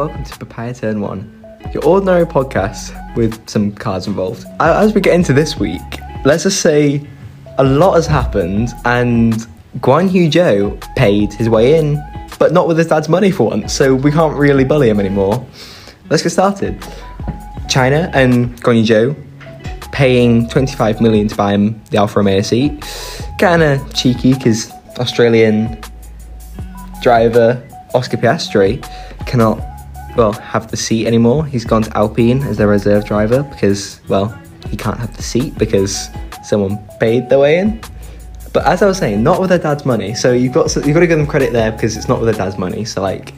welcome to Papaya Turn 1, your ordinary podcast with some cards involved. As we get into this week, let's just say a lot has happened and Guan Yu Zhou paid his way in, but not with his dad's money for once, so we can't really bully him anymore. Let's get started. China and Guan Yu Zhou paying 25 million to buy him the Alfa Romeo seat. Kinda cheeky because Australian driver Oscar Piastri cannot well have the seat anymore. He's gone to Alpine as their reserve driver because well he can't have the seat because someone paid their way in. But as I was saying, not with their dad's money. So you've got you've got to give them credit there because it's not with their dad's money. So like,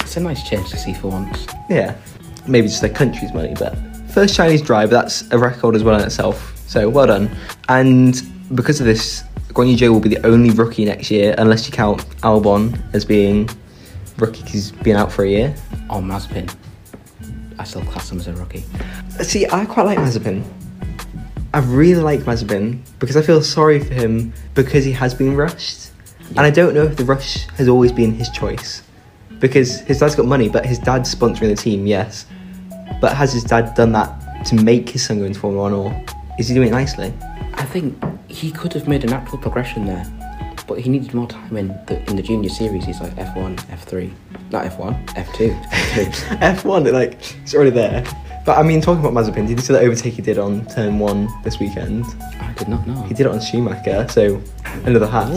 It's a nice change to see for once. yeah, maybe just their country's money, but first Chinese driver, that's a record as well in itself. So well done. And because of this, Guan Yu Zhou will be the only rookie next year, unless you count Albon as being rookie he's been out for a year. Or Mazepin. I still class him as a rookie. See, I quite like Mazepin. I really like Mazepin because I feel sorry for him because he has been rushed. And I don't know if the rush has always been his choice. Because his dad's got money, but his dad's sponsoring the team, yes. But has his dad done that to make his son go into Formula One, or is he doing it nicely? I think he could have made a natural progression there, but he needed more time in the in the junior series. He's like F1, F3, not F1, F2, F3. F1, like, it's already there. But I mean, talking about Mazepin, did you see that overtake he did on turn one this weekend? I did not know. He did it on Schumacher, so another hat.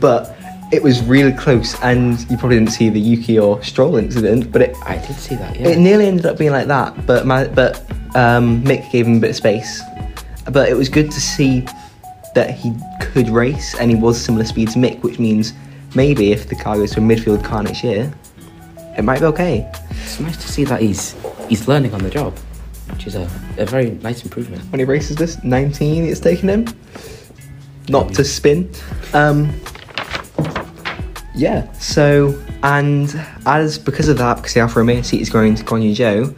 But it was really close, and you probably didn't see the Yuki or Stroll incident, but it I did see that. Yeah. it nearly ended up being like that. But my, but um, Mick gave him a bit of space. But it was good to see that he could race, and he was similar speed to Mick, which means maybe if the car goes to a midfield car next year, it might be okay. it's nice to see that he's he's learning on the job, which is a, a very nice improvement. when he races this 19 it's taken him not to spin um yeah so and as because of that because the Alfa Romeo seat is going to Guan Yu Zhou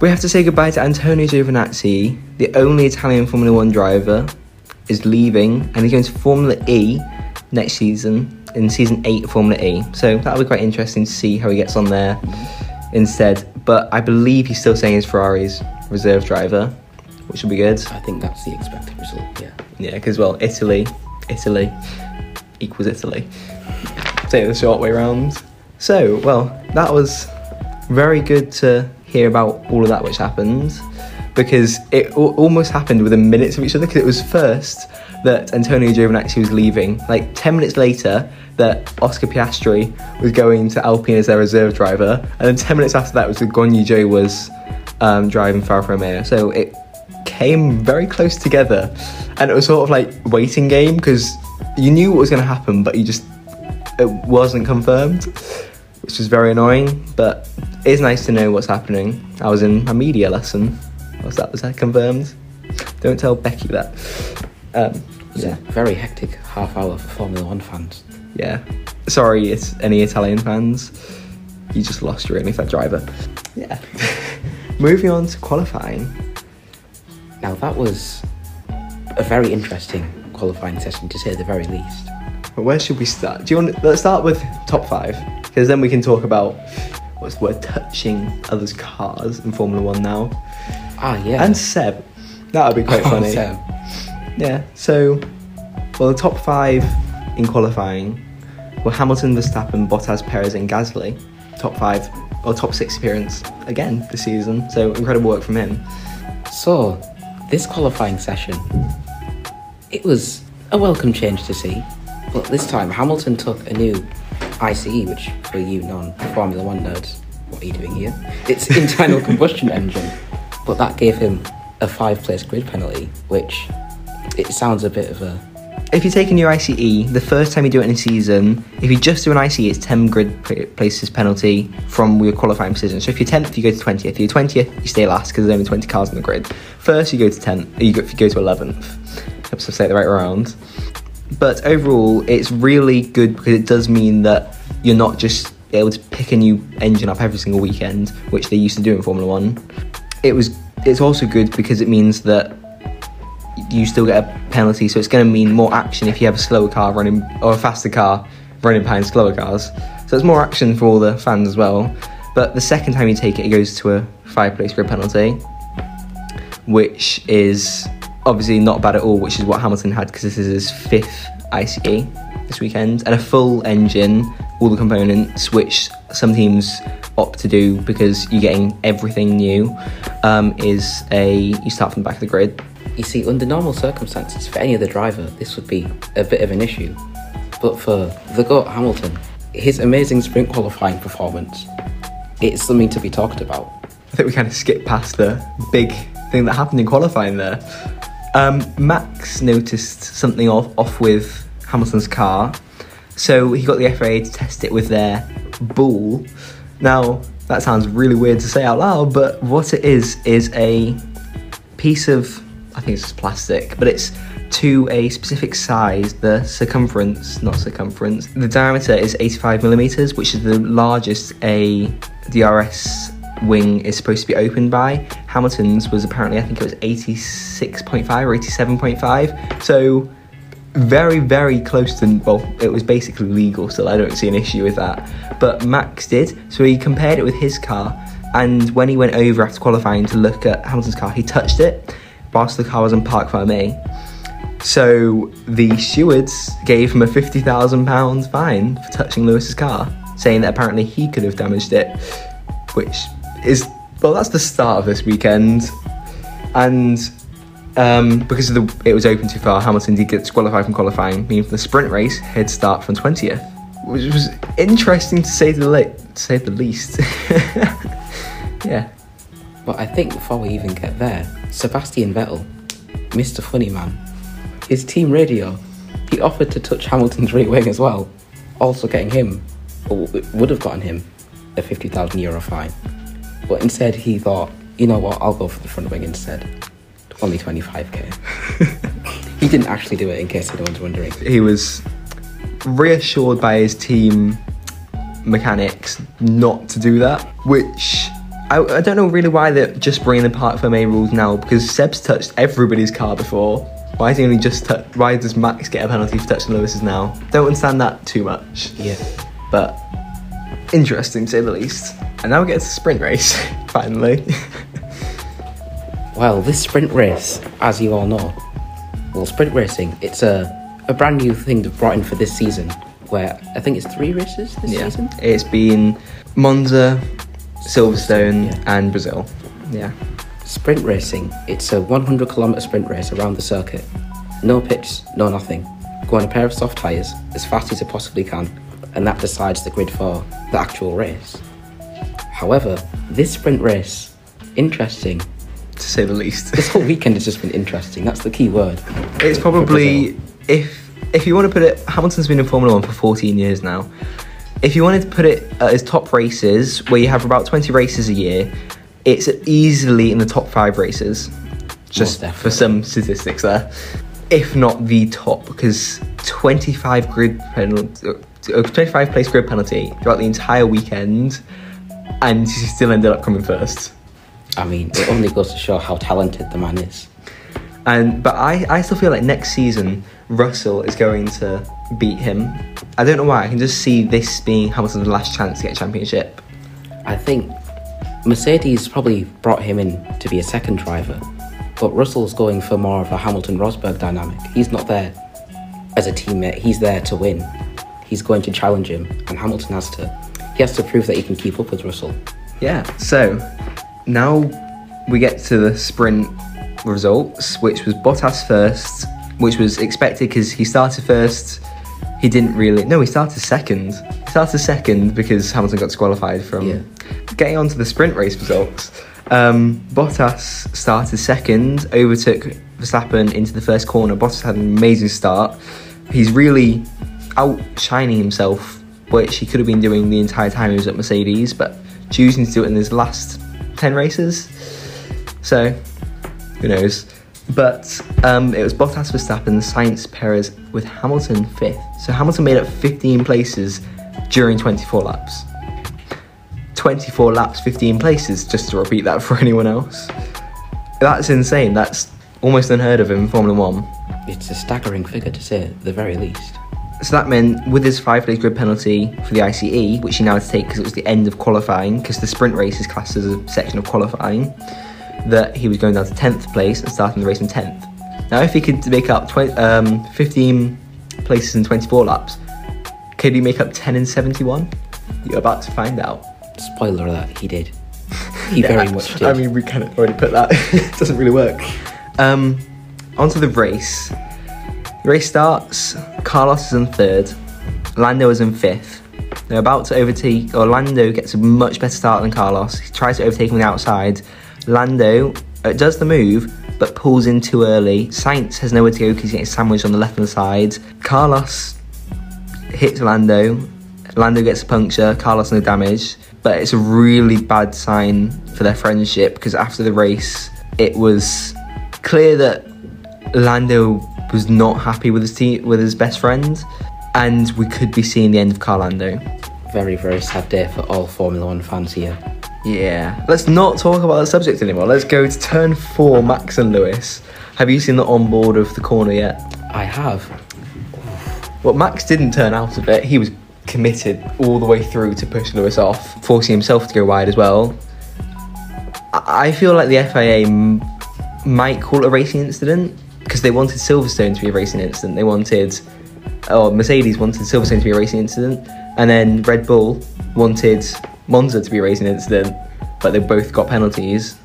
we have to say goodbye to Antonio Giovinazzi the only Italian Formula 1 driver is leaving and he's going to Formula E next season in season 8 of Formula E so that'll be quite interesting to see how he gets on there instead but I believe he's still saying he's Ferrari's reserve driver which will be good I think that's the expected result. Yeah. yeah, because well, Italy, Italy equals Italy. Take it the short way round. So, well, that was very good to hear about all of that which happened because it al- almost happened within minutes of each other because it was first that Antonio Giovinazzi was leaving, like 10 minutes later that Oscar Piastri was going to Alpine as their reserve driver, and then 10 minutes after that was that Guan Yu Zhou was um, driving for Alfa Romeo. So it came very close together and it was sort of like waiting game because you knew what was going to happen but you just it wasn't confirmed which was very annoying but it's nice to know what's happening i was in a media lesson was that was that confirmed don't tell becky that um, yeah a very hectic half hour for Formula One fans. yeah sorry it's any italian fans you just lost your only fair driver yeah moving on to qualifying Now that was a very interesting qualifying session to say the very least. But where should we start? Do you want? Let's start with top five, because then we can talk about what's word touching others' cars in Formula One now. Ah, yeah. And Seb, that would be quite funny. So, Yeah. So, well, the top five in qualifying were Hamilton, Verstappen, Bottas, Perez, and Gasly. Top five or top six appearance again this season. So incredible work from him. so, this qualifying session, it was a welcome change to see. But this time, Hamilton took a new ICE, which for you non-Formula One nerds, what are you doing here? It's internal combustion engine. But that gave him a five-place grid penalty, which it sounds a bit of a If you take a new ICE, the first time you do it in a season, if you just do an ICE, it's 10 grid places penalty from your qualifying position. So if you're 10th, you go to 20th. If you're 20th, you stay last because there's only 20 cars on the grid. First, you go to 10th, you go, you go to 11th. Helps us say it the right round. But overall, it's really good because it does mean that you're not just able to pick a new engine up every single weekend, which they used to do in Formula One. It was. It's also good because it means that you still get a penalty, so it's going to mean more action if you have a slower car running or a faster car running behind slower cars. So it's more action for all the fans as well. But the second time you take it, it goes to a five place grid penalty, which is obviously not bad at all, which is what Hamilton had because this is his fifth ICE this weekend. And a full engine, all the components, which some teams opt to do because you're getting everything new, um, is a you start from the back of the grid. You see, under normal circumstances, for any other driver, this would be a bit of an issue. But for the GOAT Hamilton, his amazing sprint qualifying performance, it's something to be talked about. I think we kind of skipped past the big thing that happened in qualifying there. Um, Max noticed something off, off with Hamilton's car, so he got the FIA to test it with their ball. Now, that sounds really weird to say out loud, but what it is is a piece of, I think it's plastic, but it's to a specific size, the circumference, not circumference, the diameter is 85 millimeters, which is the largest a DRS wing is supposed to be opened by. Hamilton's was apparently, I think it was 86.5 or 87.5. So very, very close to, well, it was basically legal still. I don't see an issue with that. But Max did. So he compared it with his car. And when he went over after qualifying to look at Hamilton's car, he touched it whilst the car was in parc fermé. So the stewards gave him a £50,000 fine for touching Lewis's car, saying that apparently he could have damaged it, which is, well, that's the start of this weekend. And um, because the, it was open too far, Hamilton did get disqualified from qualifying, meaning for the sprint race, he'd start from 20th, which was interesting to say the, le- to say the least. yeah. But I think before we even get there, Sebastian Vettel, Mr. Funny Man, his team radio, he offered to touch Hamilton's right wing as well, also getting him, or would have gotten him, a 50,000 euro fine. But instead, he thought, you know what, I'll go for the front wing instead. Only 25k. he didn't actually do it, in case anyone's wondering. He was reassured by his team mechanics not to do that, which I, I don't know really why they're just bringing the parc fermé rules now because Seb's touched everybody's car before. Why is he only just touch? Why does Max get a penalty for touching Lewis's now? Don't understand that too much. Yeah. but interesting to say the least. And now we get to the sprint race, finally. Well, this sprint race, as you all know, well, sprint racing, it's a, a brand new thing they've brought in for this season, where I think it's three races this yeah, season. it's been Monza, Silverstone, Yeah. and Brazil. Yeah, Sprint racing, it's a 100 kilometre sprint race around the circuit. No pitch, no nothing. Go on a pair of soft tyres as fast as you possibly can, and that decides the grid for the actual race. However, this sprint race, interesting. To say the least. This whole weekend has just been interesting. That's the key word. it's for probably if if you want to put it, Hamilton's been in Formula One for 14 years now. If you wanted to put it as top races, where you have about 20 races a year, it's easily in the top five races. Just for some statistics there, if not the top, because 25 grid penalty, uh, 25 place grid penalty throughout the entire weekend, and he still ended up coming first. I mean, it only goes to show how talented the man is. And but I, I still feel like next season Russell is going to beat him. I don't know why. I can just see this being Hamilton's last chance to get a championship. I think Mercedes probably brought him in to be a second driver, but Russell's going for more of a Hamilton Rosberg dynamic. He's not there as a teammate, he's there to win. He's going to challenge him, and Hamilton has to he has to prove that he can keep up with Russell. Yeah. So now we get to the sprint results, which was Bottas first, which was expected because he started first. He didn't really. No, he started second. He started second because Hamilton got disqualified from Yeah. getting on to the sprint race results. Um, Bottas started second, overtook Verstappen into the first corner. Bottas had an amazing start. He's really outshining himself, which he could have been doing the entire time he was at Mercedes, but choosing to do it in his last 10 races. So, who knows? But um, it was Bottas, Verstappen, Sainz, Perez with Hamilton fifth. So Hamilton made up 15 places during 24 laps. 24 laps, 15 places, just to repeat that for anyone else. That's insane. That's almost unheard of in Formula One. It's a staggering figure to say at the very least. So that meant with his five place grid penalty for the ICE, which he now had to take because it was the end of qualifying, because the sprint race is classed as a section of qualifying, that he was going down to 10th place and starting the race in 10th. Now, if he could make up 20, um, 15 places in 24 laps, could he make up 10 in 71? You're about to find out. Spoiler alert, he did. He Yeah, very much did. I mean, we kind of already put that. it doesn't really work. Um, onto the race. Race starts. Carlos is in third. Lando is in fifth. They're about to overtake. Orlando gets a much better start than Carlos. He tries to overtake him on the outside. Lando uh, does the move, but pulls in too early. Sainz has nowhere to go because he's getting sandwiched on the left hand side. Carlos hits Lando. Lando gets a puncture. Carlos no damage, but it's a really bad sign for their friendship because after the race, it was clear that Lando was not happy with his team, with his best friend, and we could be seeing the end of Carlando. Very, very sad day for all Formula One fans here. Yeah. Let's not talk about the subject anymore. Let's go to turn four, Max and Lewis. Have you seen the onboard of the corner yet? I have. Well, Max didn't turn out of it. He was committed all the way through to push Lewis off, forcing himself to go wide as well. I I feel like the FIA m- might call it a racing incident they wanted Silverstone to be a racing incident. They wanted, or Mercedes wanted Silverstone to be a racing incident, and then Red Bull wanted Monza to be a racing incident, but they both got penalties.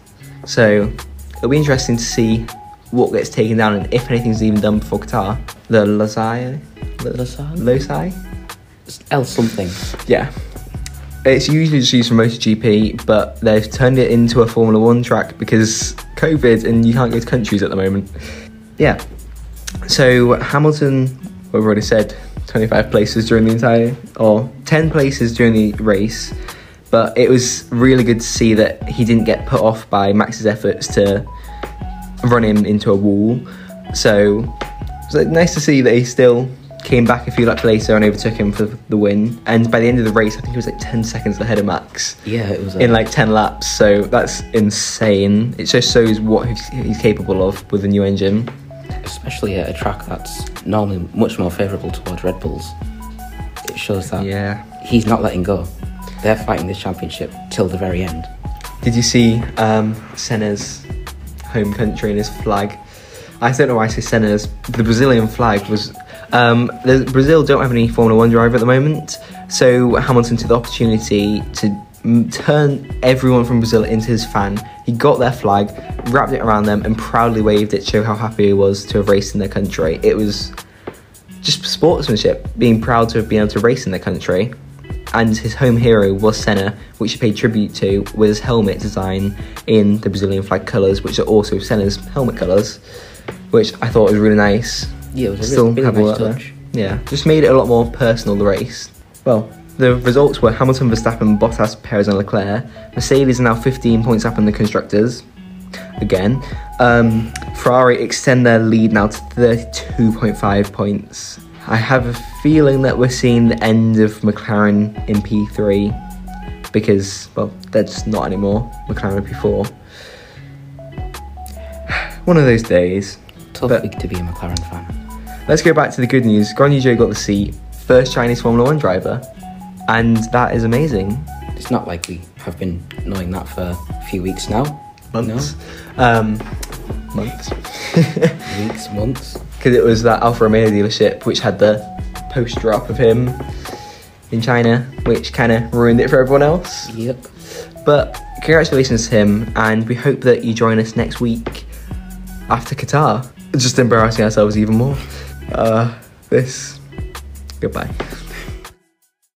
So it'll be interesting to see what gets taken down and if anything's even done before Qatar. The Losi, Losi, L something. yeah. It's usually just used for MotoGP, but they've turned it into a Formula One track because COVID and you can't go to countries at the moment. Yeah. So Hamilton, we've already said, 25 places during the entire, or 10 places during the race, but it was really good to see that he didn't get put off by Max's efforts to run him into a wall. So it was nice to see that he still came back a few laps later and overtook him for the win. And by the end of the race, I think he was like 10 seconds ahead of Max Yeah, it was. A, in like 10 laps. So that's insane. It just shows what he's, he's capable of with the new engine. Especially at a track that's normally much more favourable towards Red Bulls. It shows that Yeah. he's not letting go. They're fighting this championship till the very end. Did you see um, Senna's home country and his flag? I don't know why I say Senna's. The Brazilian flag was. Um, the, Brazil don't have any Formula One driver at the moment, so Hamilton took the opportunity to turn everyone from Brazil into his fan. He got their flag, wrapped it around them, and proudly waved it to show how happy he was to have raced in their country. It was just sportsmanship, being proud to have been able to race in their country. And his home hero was Senna, which he paid tribute to with his helmet design in the Brazilian flag colours, which are also Senna's helmet colours, which I thought was really nice. Yeah, it was Still really, have a really work nice there. Yeah, just made it a lot more personal, the race. Well, the results were Hamilton, Verstappen, Bottas, Perez, and Leclerc. Mercedes are now 15 points up in the constructors. Again. Um, Ferrari extend their lead now to 32.5 points. I have a feeling that we're seeing the end of McLaren in P3 because, well, just not anymore. McLaren in P4. One of those days. Tough But- week to be a McLaren fan. Let's go back to the good news. Guan Yu Zhou got the seat, first Chinese Formula One driver, and that is amazing. It's not like we have been knowing that for a few weeks now. Months, um, months, Weeks, months. because it was that Alfa Romeo dealership which had the poster up of him in China, which kind of ruined it for everyone else. Yep. But congratulations to him, and we hope that you join us next week after Qatar. Just embarrassing ourselves even more. Uh, this. Goodbye.